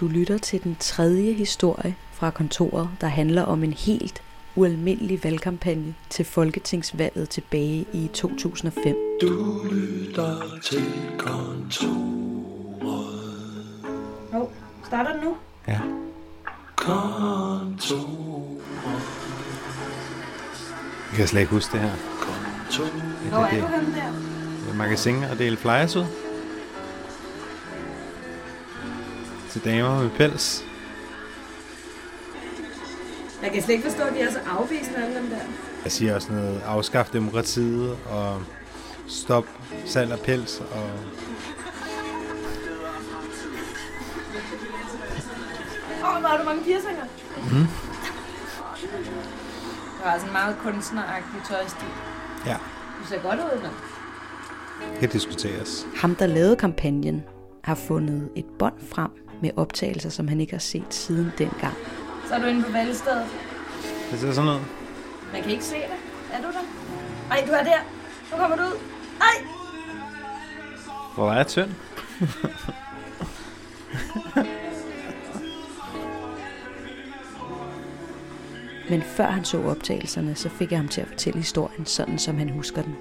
Du lytter til den tredje historie fra kontoret, der handler om en helt ualmindelig valgkampagne til folketingsvalget tilbage i 2005. Du lytter til kontoret. Jo, starter den nu? Ja. Kontoret. Jeg kan slet ikke huske det her. Kontoret. Hvor er det, du henne der? det er magasin og dele flyers ud. Til damer med pels. Jeg kan slet ikke forstå, at de er så afvisende, alle dem der. Jeg siger også noget, afskaf demokratiet og stop salg af pels og Åh, oh, hvor har du mange piercinger. Mhm. Du har sådan en meget kunstneragtig tøjstil. ja, Du ser godt ud, men... det kan diskuteres. Ham, der lavede kampagnen, har fundet et bånd frem med optagelser, som han ikke har set siden dengang. Så er du inde på valgstedet. Det ser sådan ud. Man kan ikke se dig. Er du der? Nej, du er der. Nu kommer du ud. Nej! Hvor er jeg tynd? Men før han så optagelserne, så fik jeg ham til at fortælle historien, sådan som han husker den.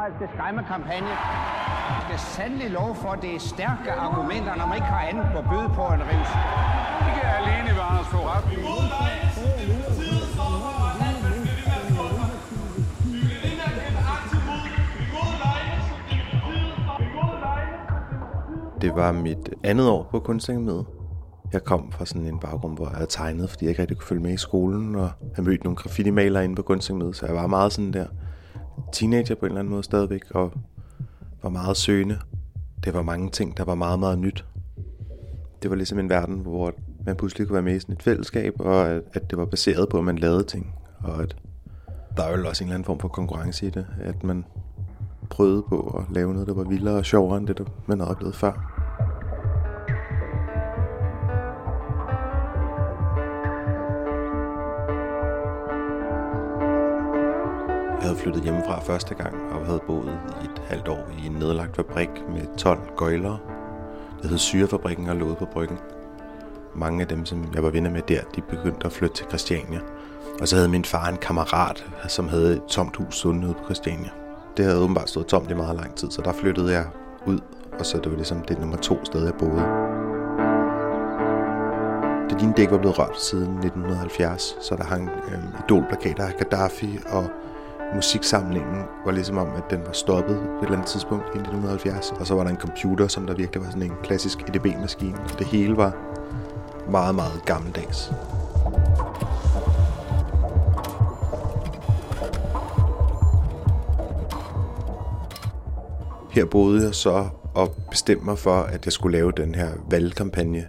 Socialdemokratiske skræmmekampagne skal sandelig lov for, at det er stærke argumenter, når man ikke har andet på byde på en rivs. Ikke alene ved Anders Fogh Rasmussen. Det var mit andet år på kunstakademiet. Jeg kom fra sådan en baggrund, hvor jeg havde tegnet, fordi jeg ikke rigtig kunne følge med i skolen, og jeg mødte nogle graffiti-malere inde på kunstakademiet, så jeg var meget sådan der teenager på en eller anden måde stadigvæk, og var meget søgende. Det var mange ting, der var meget, meget nyt. Det var ligesom en verden, hvor man pludselig kunne være med i sådan et fællesskab, og at, at det var baseret på, at man lavede ting, og at der er jo også en eller anden form for konkurrence i det, at man prøvede på at lave noget, der var vildere og sjovere end det, man havde oplevet før. Havde flyttet hjemmefra første gang og havde boet i et halvt år i en nedlagt fabrik med 12 gøjlere. Det hed Syrefabrikken og lå på bryggen. Mange af dem, som jeg var venner med der, de begyndte at flytte til Christiania. Og så havde min far en kammerat, som havde et tomt hus sundhed på Christiania. Det havde åbenbart stået tomt i meget lang tid, så der flyttede jeg ud, og så det var ligesom det nummer to sted, jeg boede. Det lignede ikke var blevet rørt siden 1970, så der hang øh, idolplakater af Gaddafi, og musiksamlingen var ligesom om, at den var stoppet på et eller andet tidspunkt i 1970. Og så var der en computer, som der virkelig var sådan en klassisk EDB-maskine, og det hele var meget, meget gammeldags. Her boede jeg så og bestemte mig for, at jeg skulle lave den her valgkampagne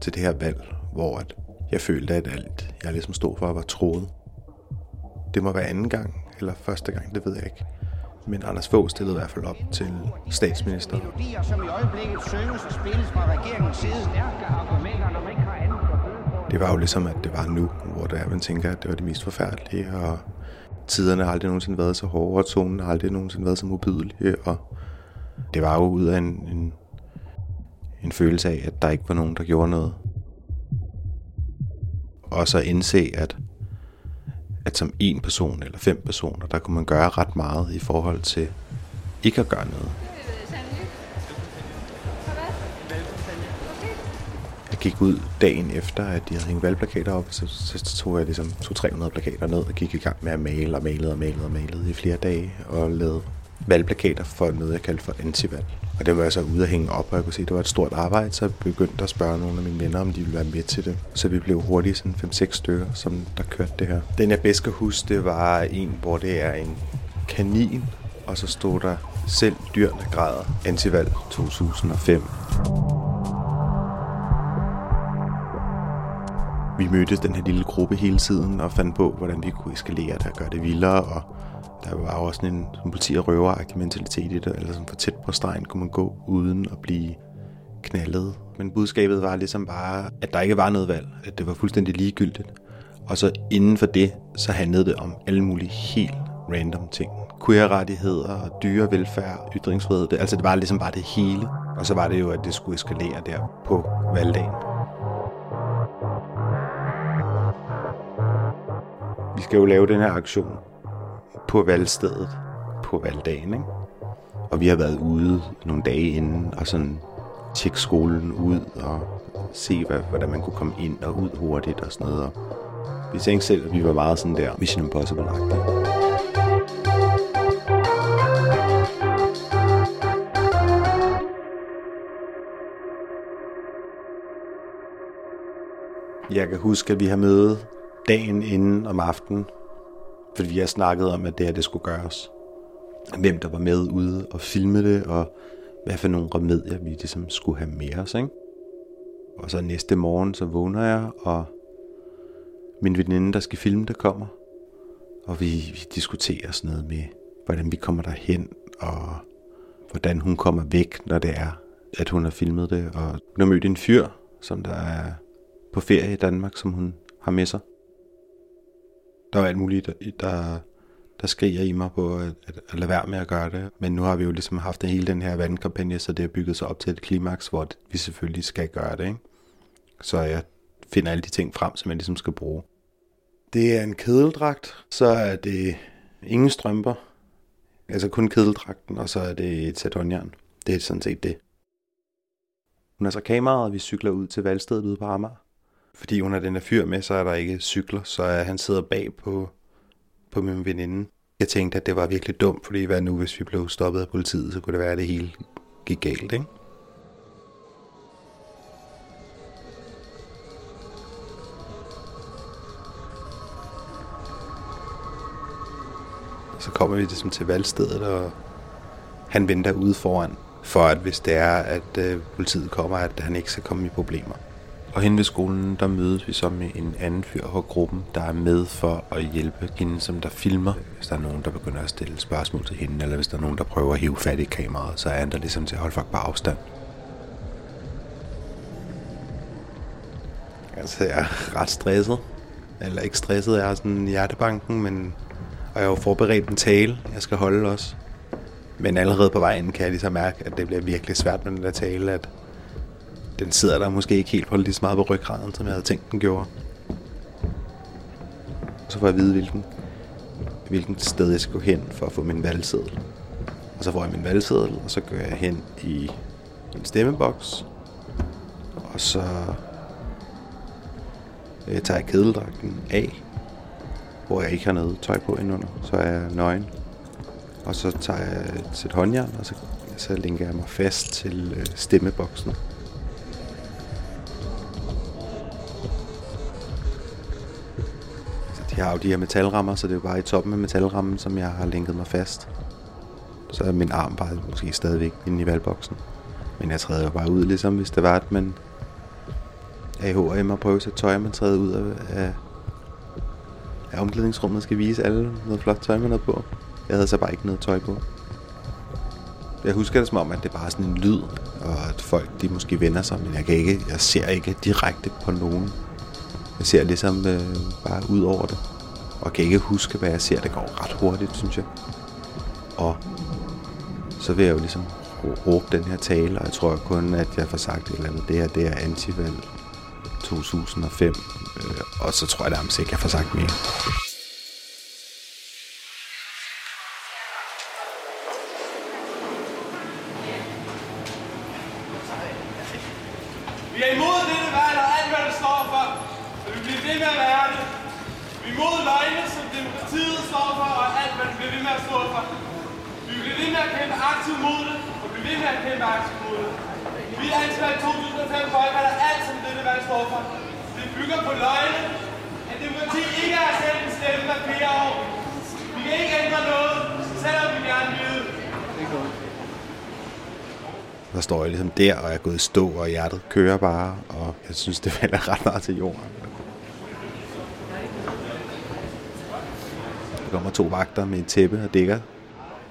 til det her valg, hvor at jeg følte, at alt, jeg ligesom stod for, var troet. Det må være anden gang, eller første gang, det ved jeg ikke. Men Anders Fogh stillede i hvert fald op til statsminister. Melodier, som i øjeblikket synges og spilles fra regeringens side. Det var jo ligesom, at det var nu, hvor det er, man tænker, at det var det mest forfærdelige, og tiderne har aldrig nogensinde været så hårde, og tonen har aldrig nogensinde været så modbydelige, og det var jo ud af en, en, en følelse af, at der ikke var nogen, der gjorde noget. Og så indse, at, at som en person eller fem personer, der kunne man gøre ret meget i forhold til ikke at gøre noget. Jeg gik ud dagen efter, at de havde hængt valgplakater op, så, så tog jeg ligesom 200-300 plakater ned og gik i gang med at male og malede og malede og malede i flere dage og lavede valgplakater for noget, jeg kaldte for antivalg. Og det var jeg så ude at hænge op, og jeg kunne se, at det var et stort arbejde, så jeg begyndte at spørge nogle af mine venner, om de ville være med til det. Så vi blev hurtigt sådan 5-6 stykker, som der kørte det her. Den jeg bedst kan huske, det var en, hvor det er en kanin, og så stod der selv dyrene græder antivalg 2005. Vi mødte den her lille gruppe hele tiden og fandt på, hvordan vi kunne eskalere det og gøre det vildere. Og der var jo også en, en politi- og røveragtig mentalitet i det. Eller sådan for tæt på stregen kunne man gå uden at blive knaldet. Men budskabet var ligesom bare, at der ikke var noget valg. At det var fuldstændig ligegyldigt. Og så inden for det, så handlede det om alle mulige helt random ting. Queer-rettigheder, dyrevelfærd, ytringsfrihed. Det, altså det var ligesom bare det hele. Og så var det jo, at det skulle eskalere der på valgdagen. Vi skal jo lave den her aktion på valgstedet på valgdagen, ikke? Og vi har været ude nogle dage inden og sådan tjekke skolen ud og se, hvad, hvordan man kunne komme ind og ud hurtigt og sådan noget. Og vi tænkte selv, at vi var meget sådan der Mission Impossible-agtige. Jeg kan huske, at vi har møde dagen inden om aftenen, fordi vi har snakket om, at det her det skulle gøres. Hvem der var med ude og filme det, og hvad for nogle remedier vi ligesom skulle have med os. Ikke? Og så næste morgen, så vågner jeg, og min veninde, der skal filme der kommer. Og vi, vi diskuterer sådan noget med, hvordan vi kommer derhen, og hvordan hun kommer væk, når det er, at hun har filmet det. Og hun har mødt en fyr, som der er på ferie i Danmark, som hun har med sig. Der er alt muligt, der, der, der skriger i mig på at, at, at lade være med at gøre det. Men nu har vi jo ligesom haft hele den her vandkampagne, så det har bygget sig op til et klimaks, hvor vi selvfølgelig skal gøre det. Ikke? Så jeg finder alle de ting frem, som jeg ligesom skal bruge. Det er en kedeldragt, så er det ingen strømper, altså kun kedeldragten, og så er det et sæt håndjern. Det er sådan set det. Hun er så kameraet, og vi cykler ud til valgstedet ude på Amager. Fordi hun har den her fyr med, så er der ikke cykler, så er han sidder bag på, på min veninde. Jeg tænkte, at det var virkelig dumt, fordi hvad nu, hvis vi blev stoppet af politiet, så kunne det være, at det hele gik galt, ikke? Så kommer vi ligesom til valgstedet, og han venter ude foran, for at hvis det er, at øh, politiet kommer, at han ikke skal komme i problemer. Og hen ved skolen, der mødes vi så med en anden fyr fra gruppen, der er med for at hjælpe hende, som der filmer. Hvis der er nogen, der begynder at stille spørgsmål til hende, eller hvis der er nogen, der prøver at hive fat i kameraet, så er han der ligesom til at holde folk på afstand. Altså, jeg er ret stresset. Eller ikke stresset, jeg har sådan hjertebanken, men... Og jeg har jo forberedt en tale, jeg skal holde også. Men allerede på vejen kan jeg ligesom mærke, at det bliver virkelig svært med den der tale, at den sidder der måske ikke helt på lige så meget på ryggraden, som jeg havde tænkt, den gjorde. Så får jeg at vide, hvilken, hvilken sted jeg skal gå hen for at få min valgseddel. Og så får jeg min valgseddel, og så går jeg hen i en stemmeboks. Og så jeg tager jeg kedeldragten af, hvor jeg ikke har noget tøj på indenunder. Så er jeg nøgen. Og så tager jeg et sæt håndjern, og så, så linker jeg mig fast til øh, stemmeboksen. Jeg har jo de her metalrammer, så det er jo bare i toppen af metalrammen, som jeg har linket mig fast. Så er min arm bare måske stadigvæk inde i valgboksen. Men jeg træder jo bare ud, ligesom hvis det var, at man er i H&M og prøver at tøj, man træder ud af, af, af omklædningsrummet skal vise alle noget flot tøj, man har på. Jeg havde så bare ikke noget tøj på. Jeg husker det som om, at det bare er sådan en lyd, og at folk de måske vender sig, men jeg, kan ikke, jeg ser ikke direkte på nogen. Jeg ser ligesom øh, bare ud over det. Og kan ikke huske, hvad jeg ser. Det går ret hurtigt, synes jeg. Og så vil jeg jo ligesom råbe den her tale, og jeg tror kun, at jeg får sagt et eller andet. Det her, det er antivalg 2005. Øh, og så tror jeg nærmest ikke, jeg får sagt mere. Vi er imod dette valg og alt, hvad det står for. Så vi bliver ved med at være det. Vi er imod løgne, som demokratiet står for, og alt, hvad det bliver ved med at stå for. Vi bliver ved med at kæmpe aktivt mod det, og bliver ved med at kæmpe aktivt mod det. Vi er antivalg 2005 folkevalg, og alt, katastrofer. dette. Det bygger på løgne, at demokrati ikke er selv en stemme flere år. Vi kan ikke ændre noget, selvom vi gerne vil. Der står jeg ligesom der, og jeg er gået i stå, og hjertet kører bare, og jeg synes, det falder ret meget til jorden. Der kommer to vagter med et tæppe og dækker,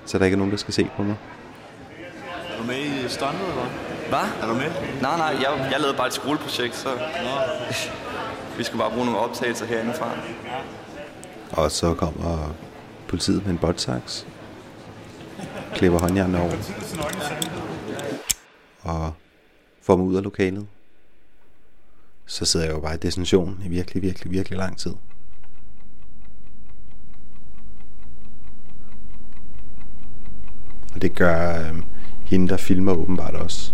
så der ikke er nogen, der skal se på mig du med i stuntet, eller hvad? Hvad? Er du med? Nej, nej, jeg, jeg lavede bare et skoleprojekt, så vi skulle bare bruge nogle optagelser herindefra. Og så kommer politiet med en botsaks, klipper håndjernene over og får mig ud af lokalet. Så sidder jeg jo bare i destination i virkelig, virkelig, virkelig lang tid. Og det gør øh, hende, der filmer åbenbart også.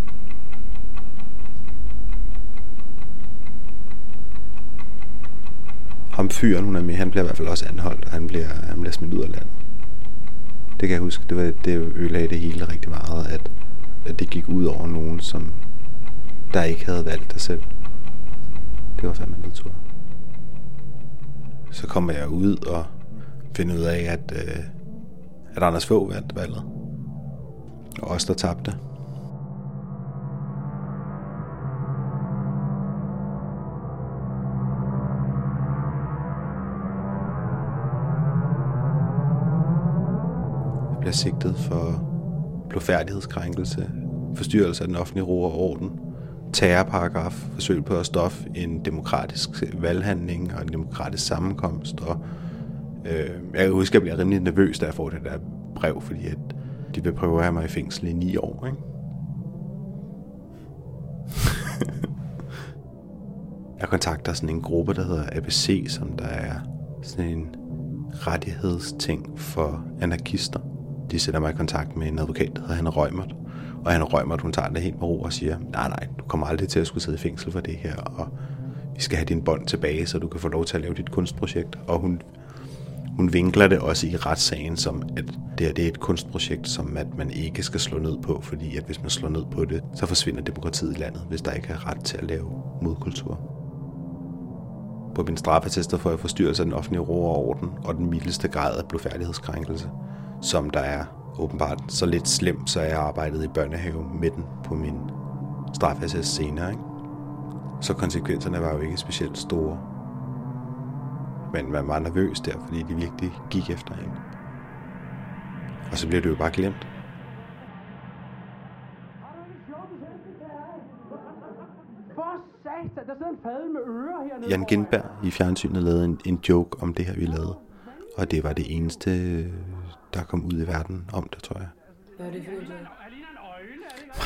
Ham fyren, hun er med, han bliver i hvert fald også anholdt, og han bliver, han bliver smidt ud af landet. Det kan jeg huske, det, var, det ødelagde det hele rigtig meget, at, at det gik ud over nogen, som der ikke havde valgt det selv. Det var fandme en nedtur. Så kommer jeg ud og finder ud af, at, øh, at Anders Fogh vandt valget. Og os, der tabte. Jeg bliver sigtet for blodfærdighedskrænkelse, forstyrrelse af den offentlige ro og orden, terrorparagraf, forsøg på at stoffe en demokratisk valghandling og en demokratisk sammenkomst. Og, øh, jeg kan huske, at jeg bliver rimelig nervøs, da jeg får det der brev, fordi at de vil prøve at have mig i fængsel i ni år. Ikke? jeg kontakter sådan en gruppe, der hedder ABC, som der er sådan en rettighedsting for anarkister. De sætter mig i kontakt med en advokat, der hedder Hanne Røgmert. Og Hanne Røgmert, hun tager det helt med ro og siger, nej, nej, du kommer aldrig til at skulle sidde i fængsel for det her, og vi skal have din bånd tilbage, så du kan få lov til at lave dit kunstprojekt. Og hun, hun vinkler det også i retssagen som, at det, her, det er et kunstprojekt, som at man ikke skal slå ned på, fordi at hvis man slår ned på det, så forsvinder demokratiet i landet, hvis der ikke er ret til at lave modkultur. På min straffetester får jeg forstyrrelse af den offentlige ro og orden, og den mildeste grad af blodfærdighedskrænkelse, som der er åbenbart så lidt slemt, så jeg arbejdede i børnehave midten på min straffetest senere. Ikke? Så konsekvenserne var jo ikke specielt store. Men man var nervøs der, fordi de virkelig gik efter en. Og så blev det jo bare glemt. En. Jan Gindberg i fjernsynet lavede en, en joke om det her, vi lavede. Og det var det eneste, der kom ud i verden om det, tror jeg. Hvad var det for noget?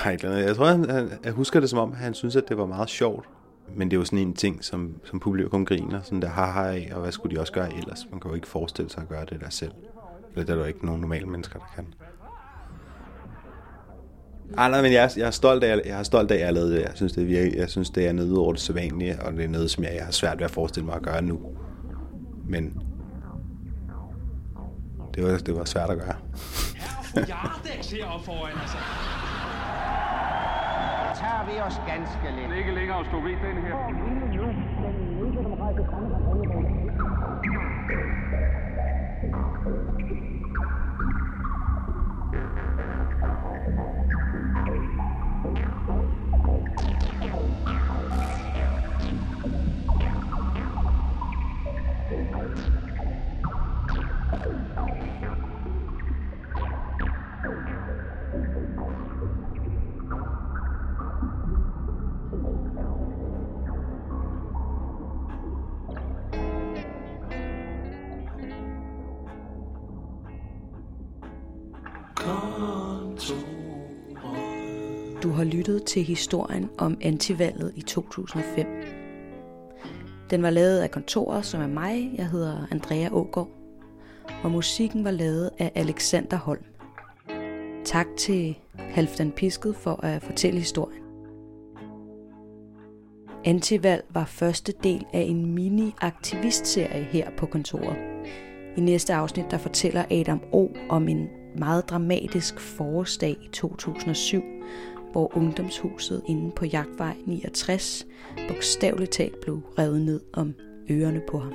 Nej, ikke noget. jeg tror, han, han, jeg husker det som om, han synes, at det var meget sjovt. Men det er jo sådan en ting, som, som publikum griner, sådan der haha af, og hvad skulle de også gøre ellers? Man kan jo ikke forestille sig at gøre det der selv. Eller det er der jo ikke nogen normale mennesker, der kan. Ej, nej, men jeg, jeg er stolt af, jeg er stolt af, at jeg har lavet det. Jeg synes, det er, virkelig, jeg synes, det er noget over det sædvanlige, og det er noget, som jeg, jeg har svært ved at forestille mig at gøre nu. Men det var, det var svært at gøre. Jardex heroppe foran, altså. Tager vi os ganske lidt. Ikke længere at stå ved den her. Du har lyttet til historien om antivalget i 2005. Den var lavet af kontoret, som er mig. Jeg hedder Andrea Ågård. Og musikken var lavet af Alexander Holm. Tak til Halfdan Pisket for at fortælle historien. Antivalg var første del af en mini-aktivistserie her på kontoret. I næste afsnit der fortæller Adam O. om en meget dramatisk forårsdag i 2007, hvor ungdomshuset inde på Jagtvej 69 bogstaveligt talt blev revet ned om ørerne på ham.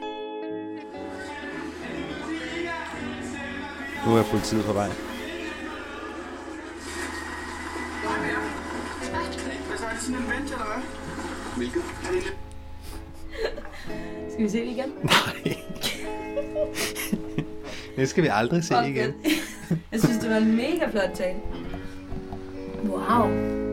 Nu er politiet på vej. Hvilket? Skal vi se det igen? Nej. Det skal vi aldrig se Fuck igen det. Jeg synes, det var en mega flot tale. Wow.